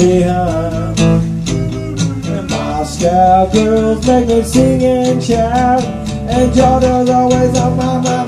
Neon. And Moscow girls make me sing and shout, and Georgia's always on my mind.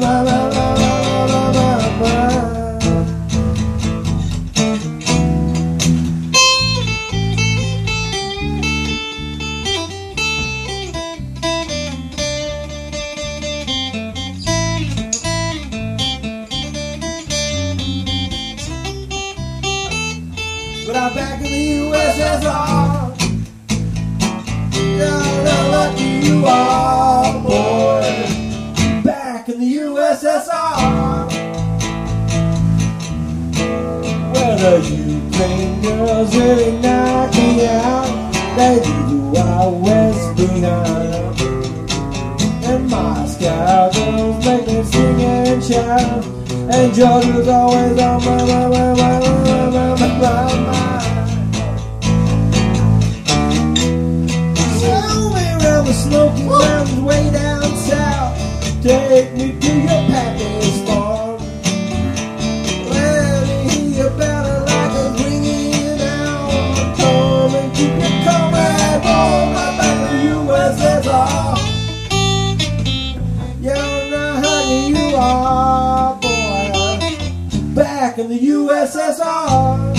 back in the USSR.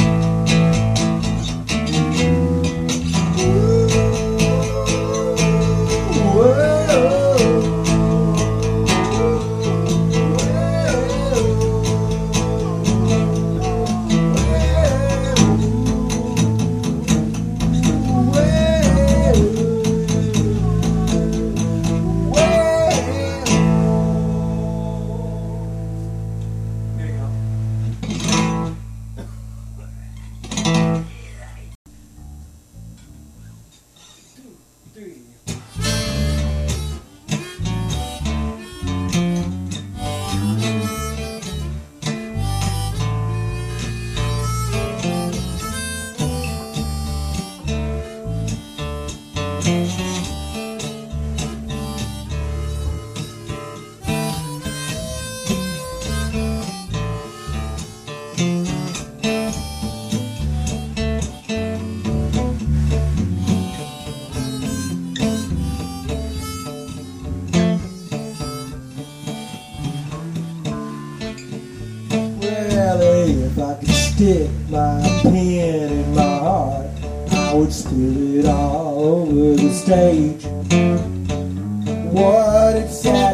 What it's like.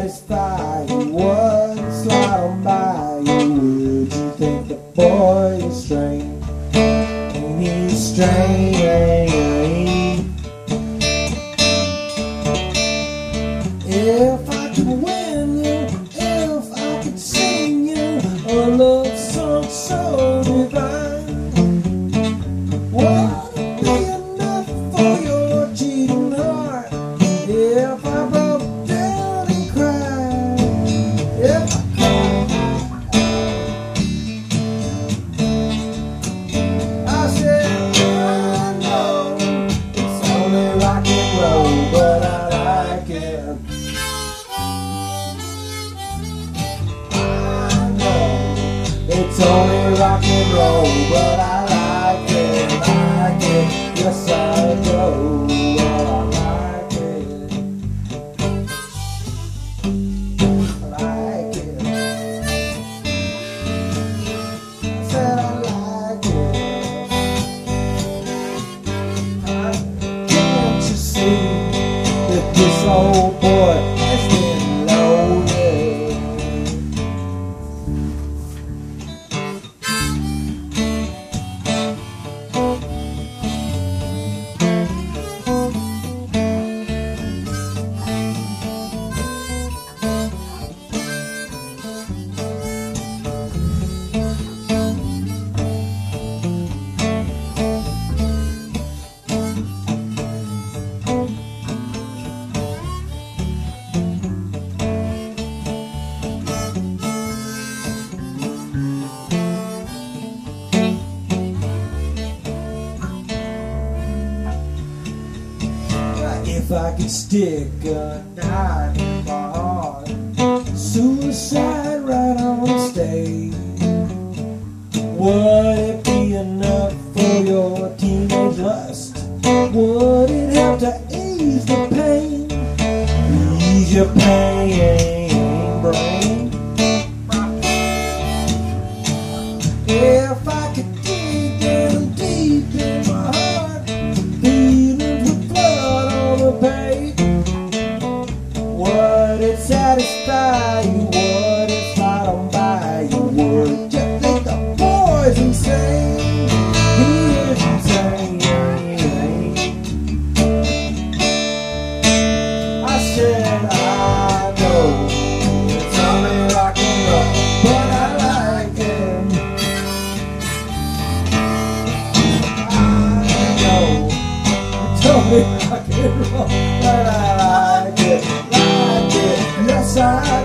stick a knife in my heart. Suicide. rock and roll, I like it, like it, yes I.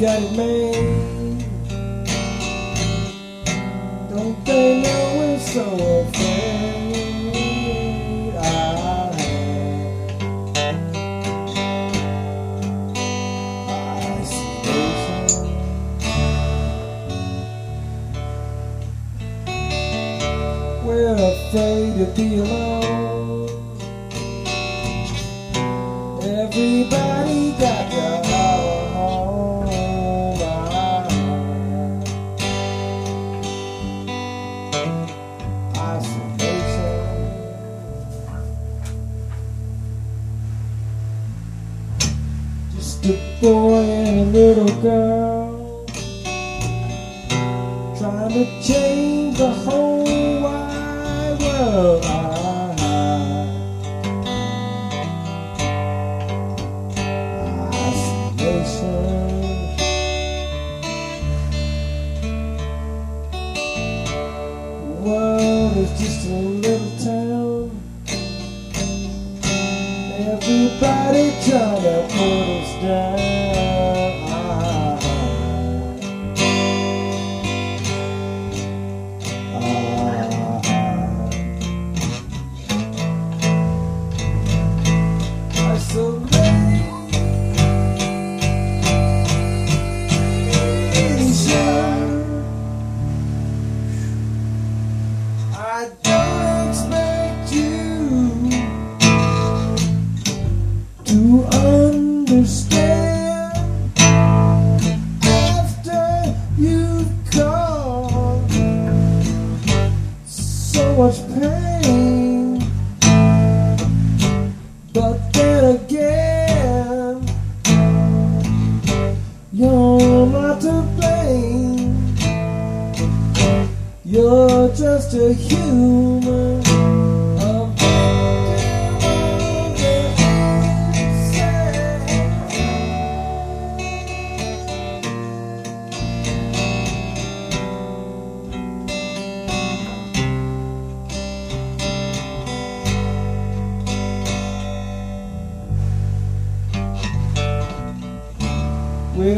got it made. Don't they know we're so afraid? I, I We're afraid to be alone. Trying to change the whole wide world.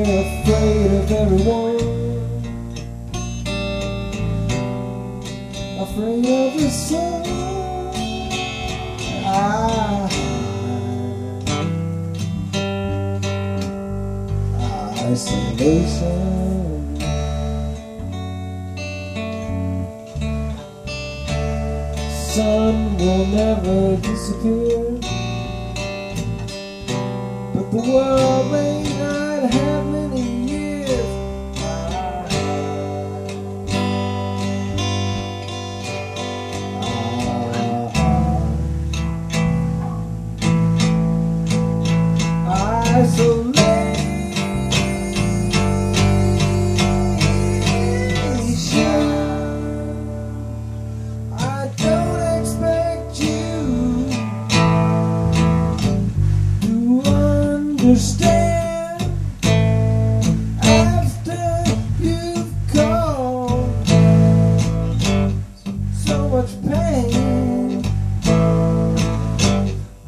afraid of everyone.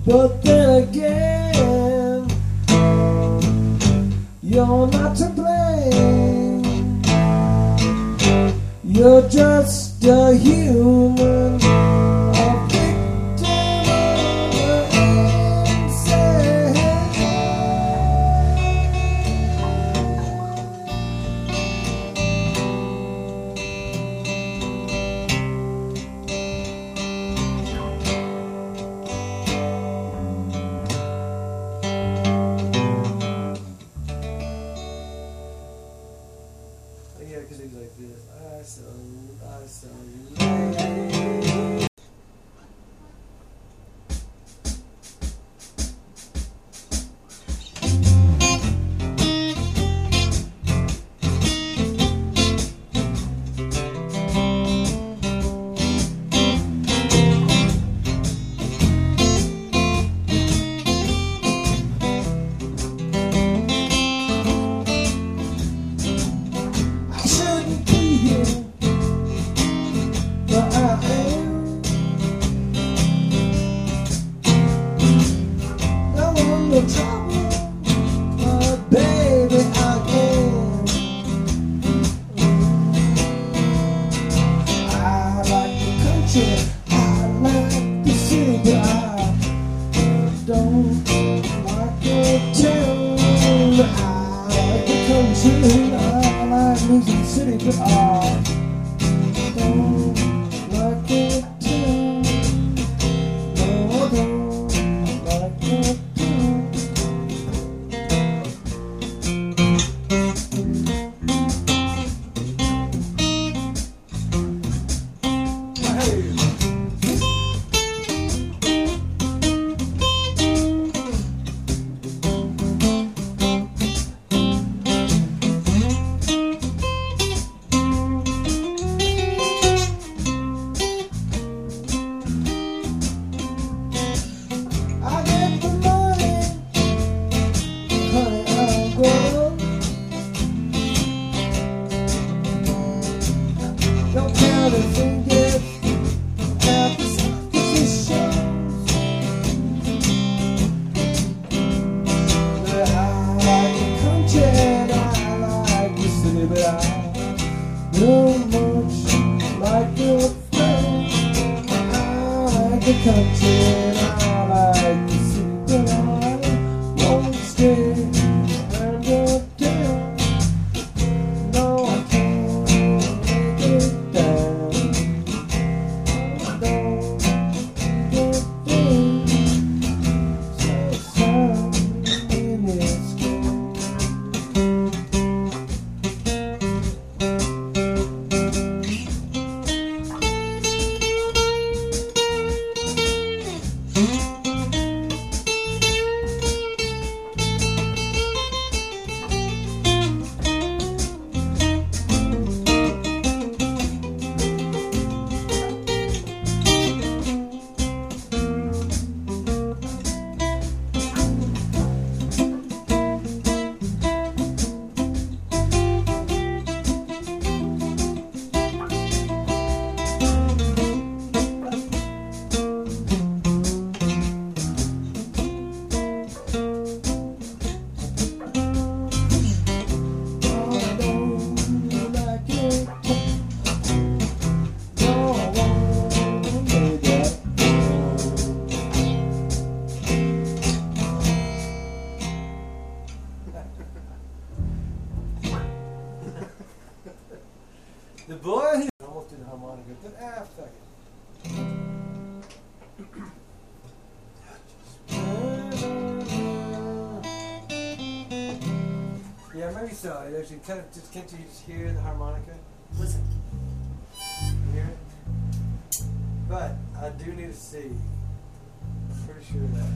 But then again, you're not to blame. You're just a human. So. It actually kind of just can't you just hear the harmonica? Listen. You hear it? But I do need a C. I'm pretty sure of that.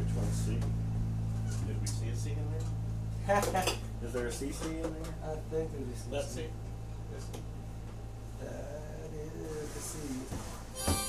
Which one's C? Did we see a C in there? Is there a CC in there? I think there's a C. Let's see. That is the C.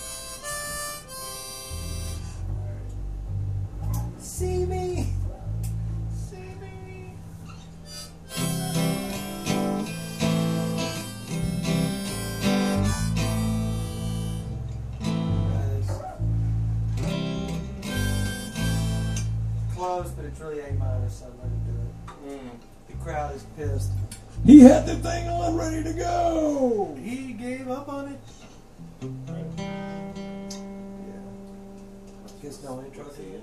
really A minor, so I'm not gonna do it. Mm. The crowd is pissed. He had the thing on ready to go. He gave up on it. Yeah. Guess no intro Let's to see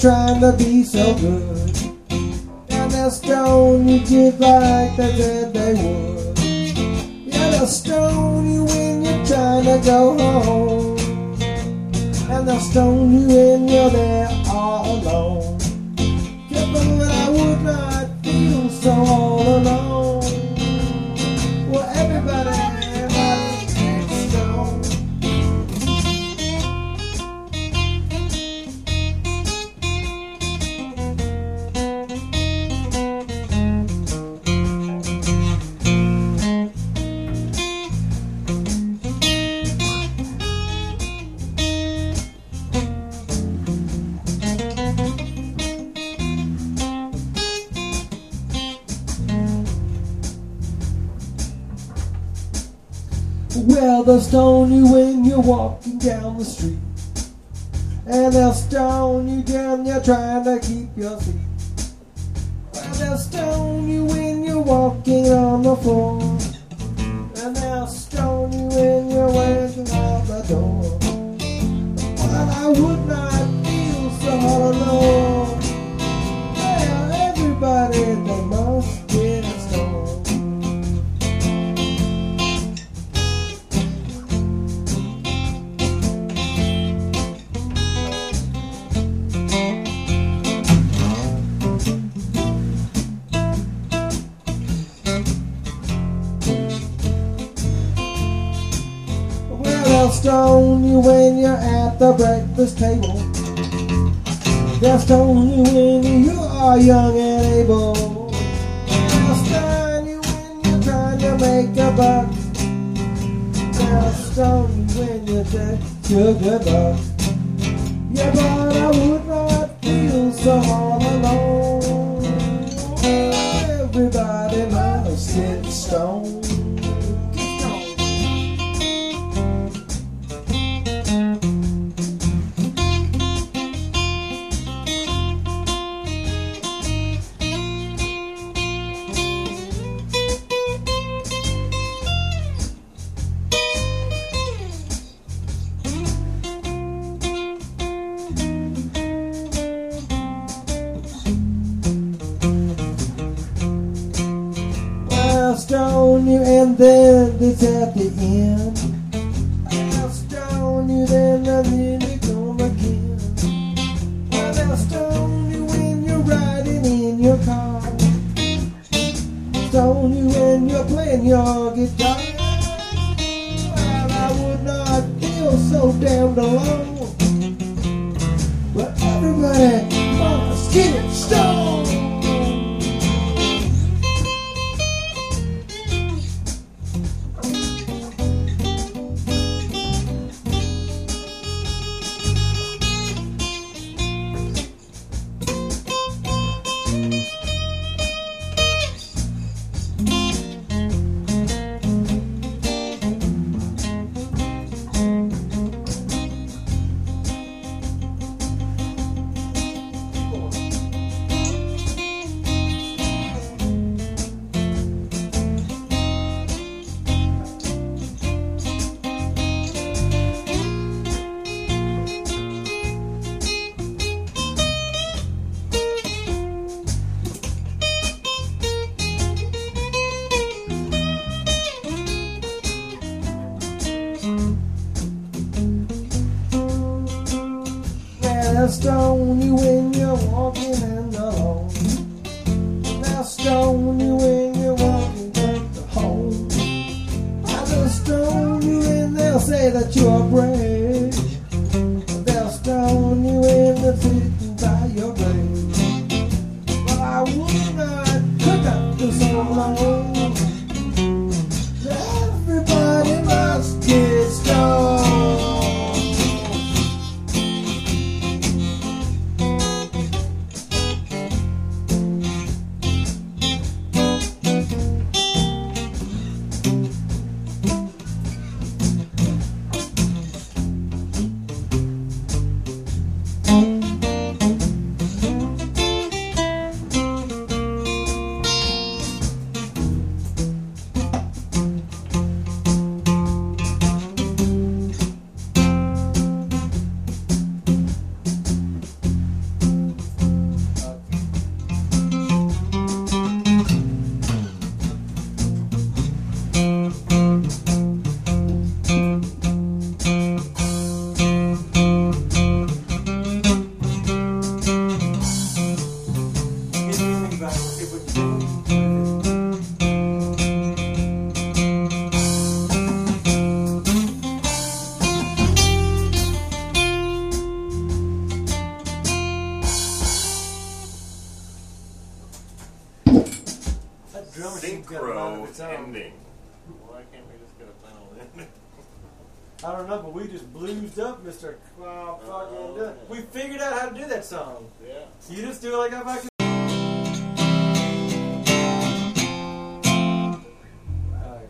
trying to be so good. And they'll stone you just like they said they would. Yeah, they'll stone you when you're trying to go home. they'll stone you when you're walking down the street. And they'll stone you down there trying to keep your feet. And they'll stone you when you're walking on the floor. And they'll stone you when you're waiting on the door. But I would not feel so alone. Yeah, everybody this table. That's only when you are young and able. I'll you when you're trying to make a buck. I'll you when you're dead, sugar buck. Yeah, but I would not feel so hard. Mr. Cloud fucking. Oh. We figured out how to do that song. Yeah. You just do it like I fucking. All right.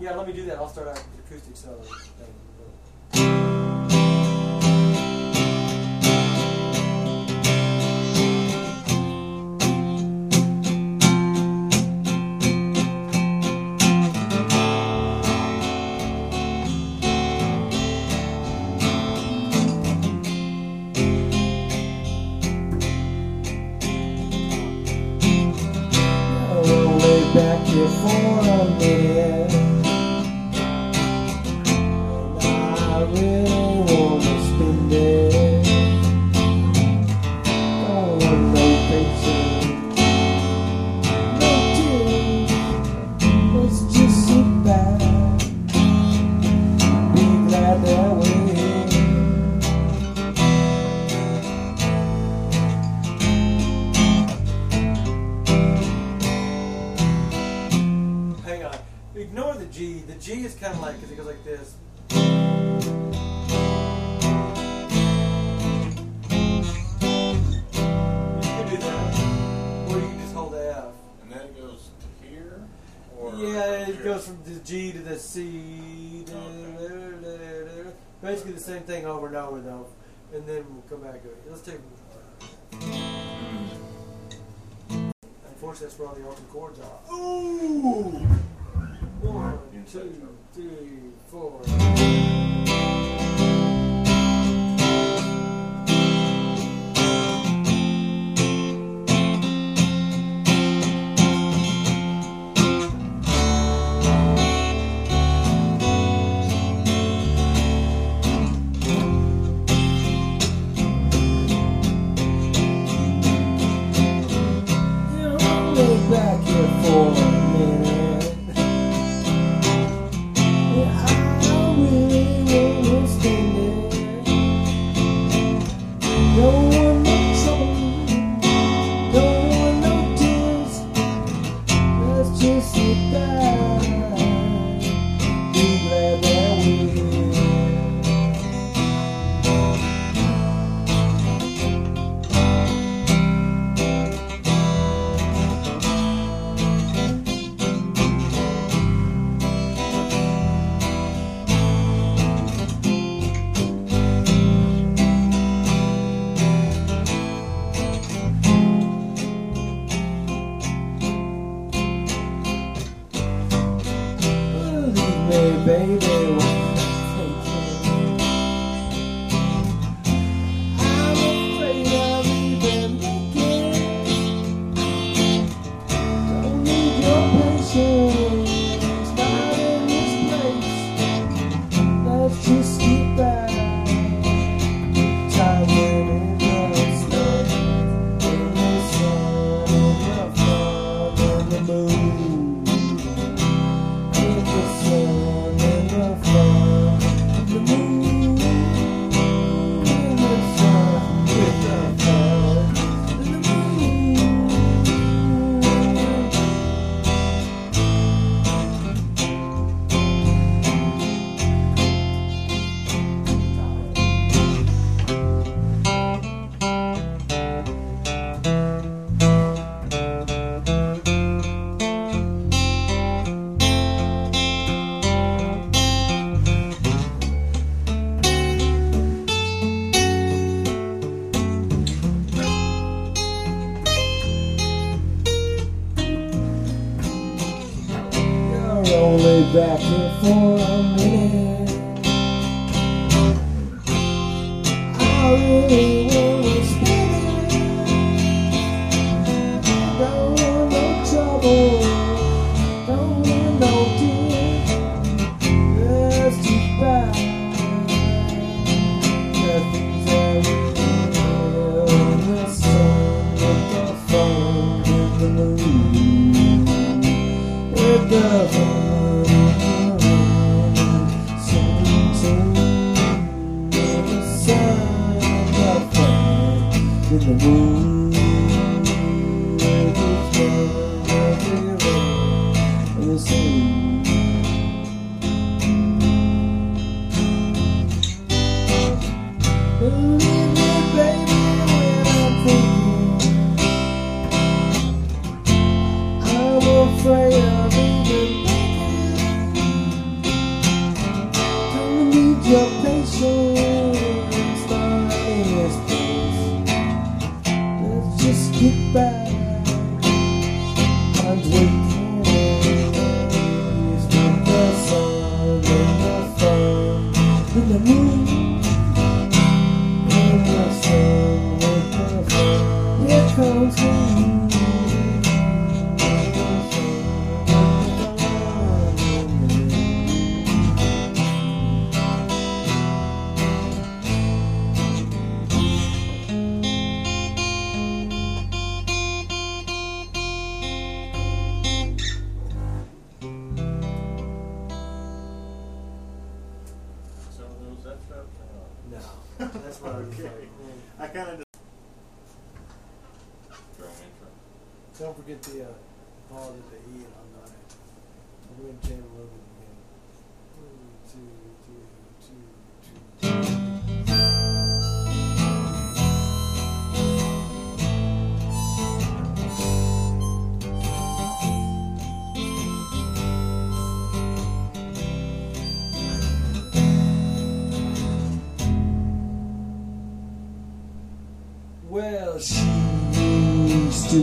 Yeah, let me do that. I'll start out with acoustic solo. you for a minute. same thing over and over though, and then we'll come back to it. Let's take. Unfortunately, that's where all the open chords are. Ooh. One, two, three, four.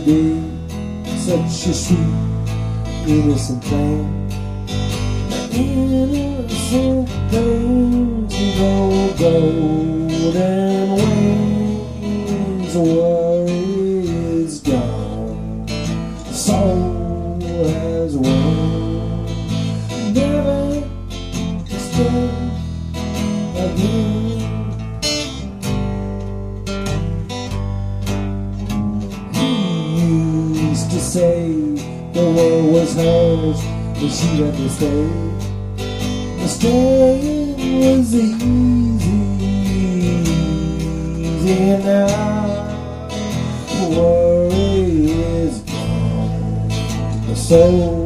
day. Such a sweet, innocent thing. Innocent thing to go golden wings away. but she'd understand. The staying was easy, easy now. Worry is gone. So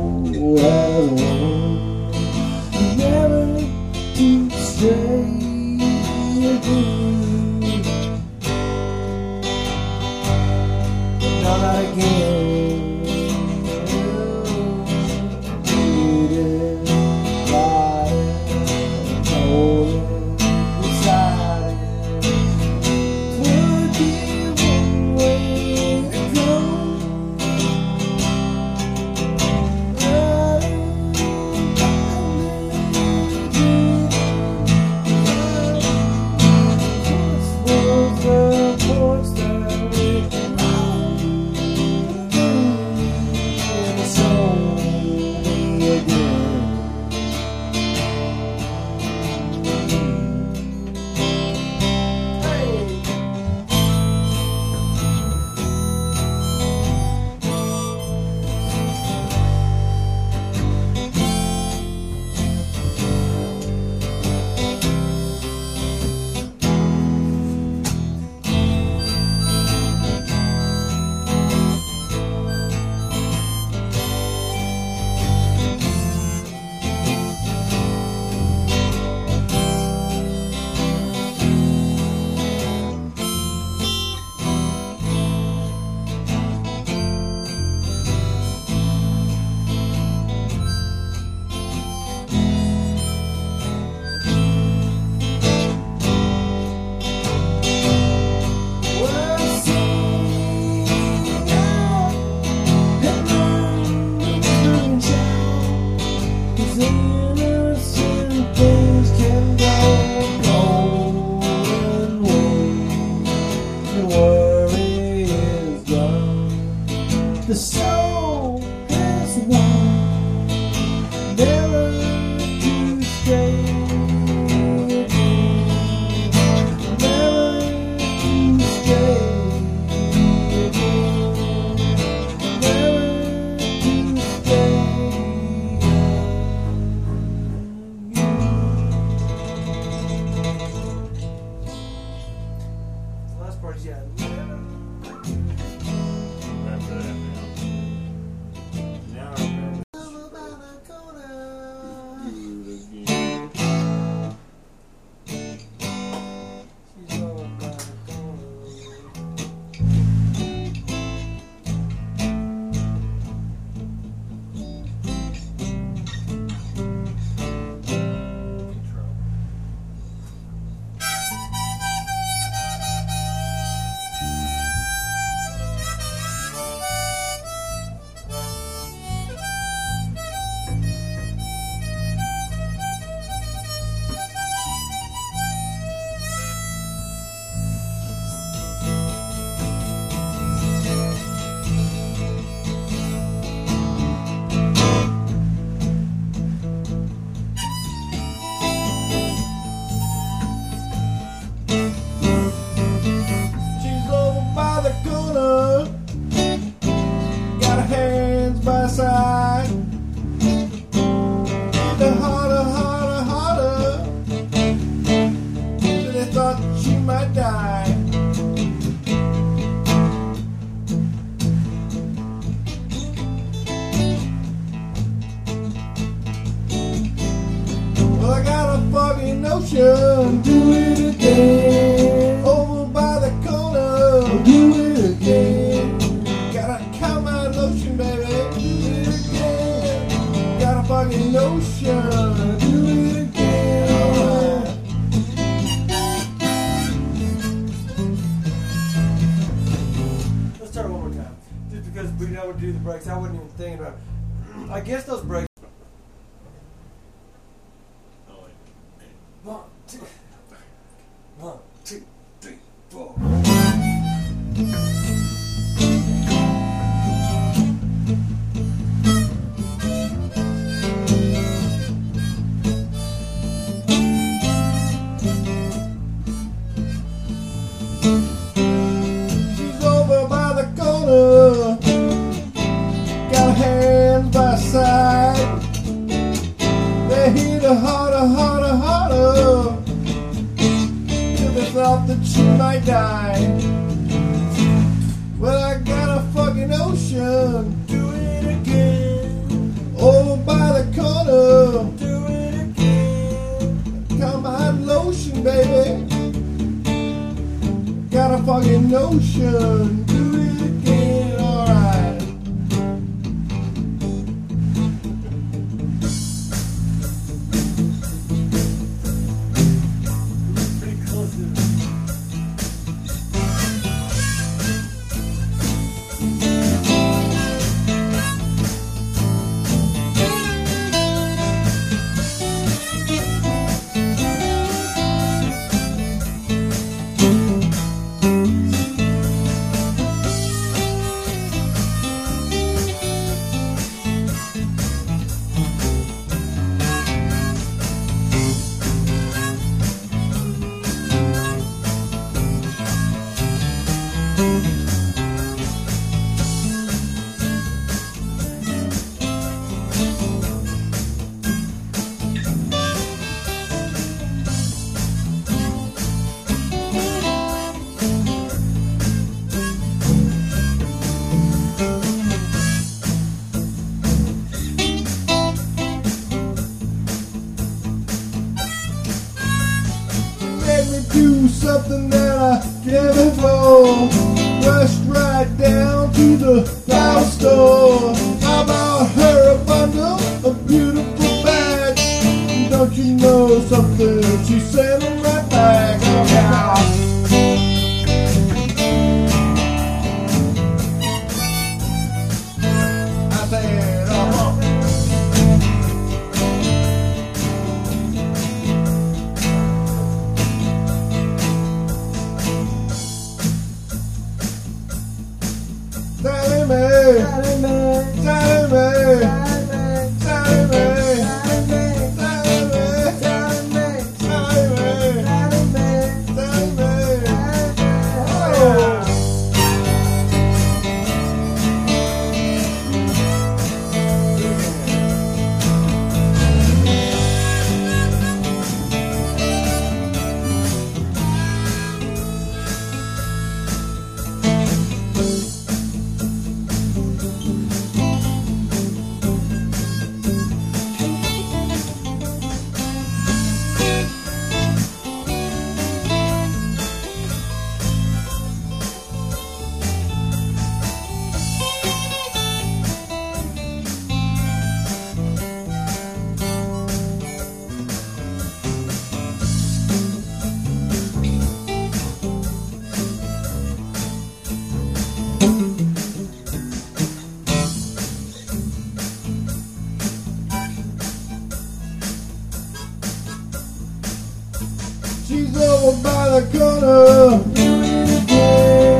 gonna do.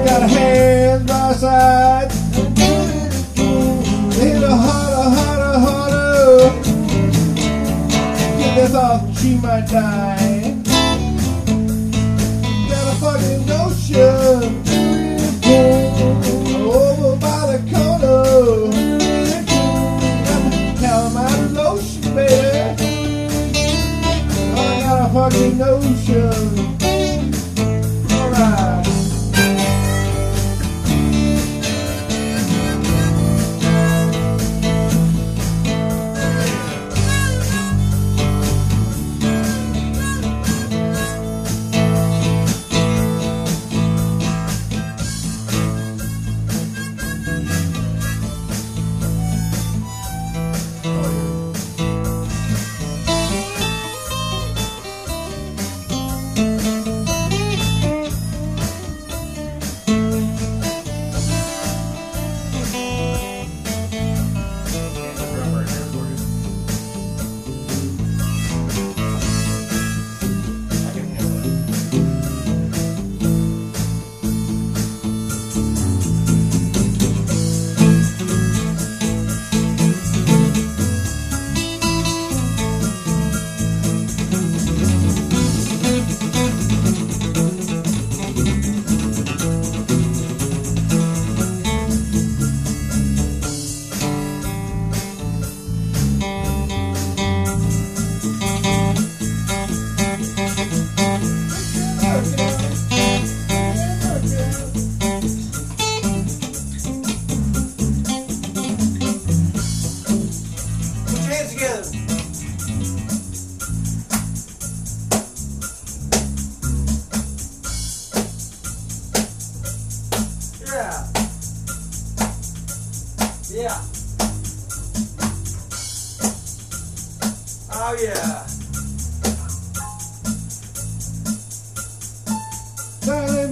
Got a hand by side. Hit her harder, harder, harder. Get this off, she might die.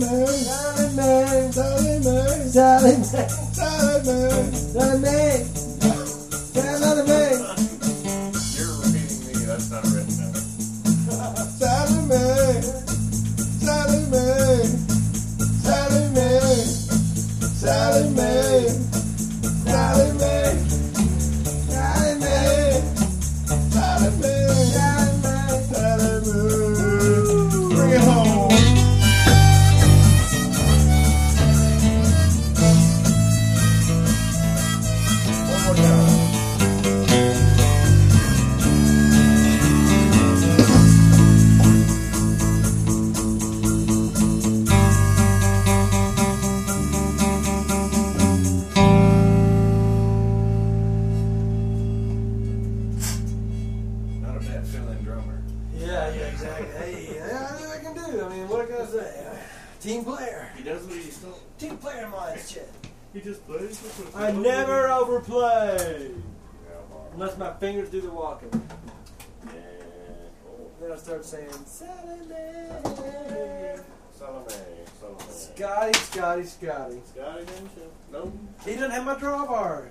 Mary, Sally Mary, Sally Mary, Sally Mary, Sally Mary, Sally Mary. Scotty, Scotty, Scotty. Scotty didn't you? Nope. He didn't have my drawbar.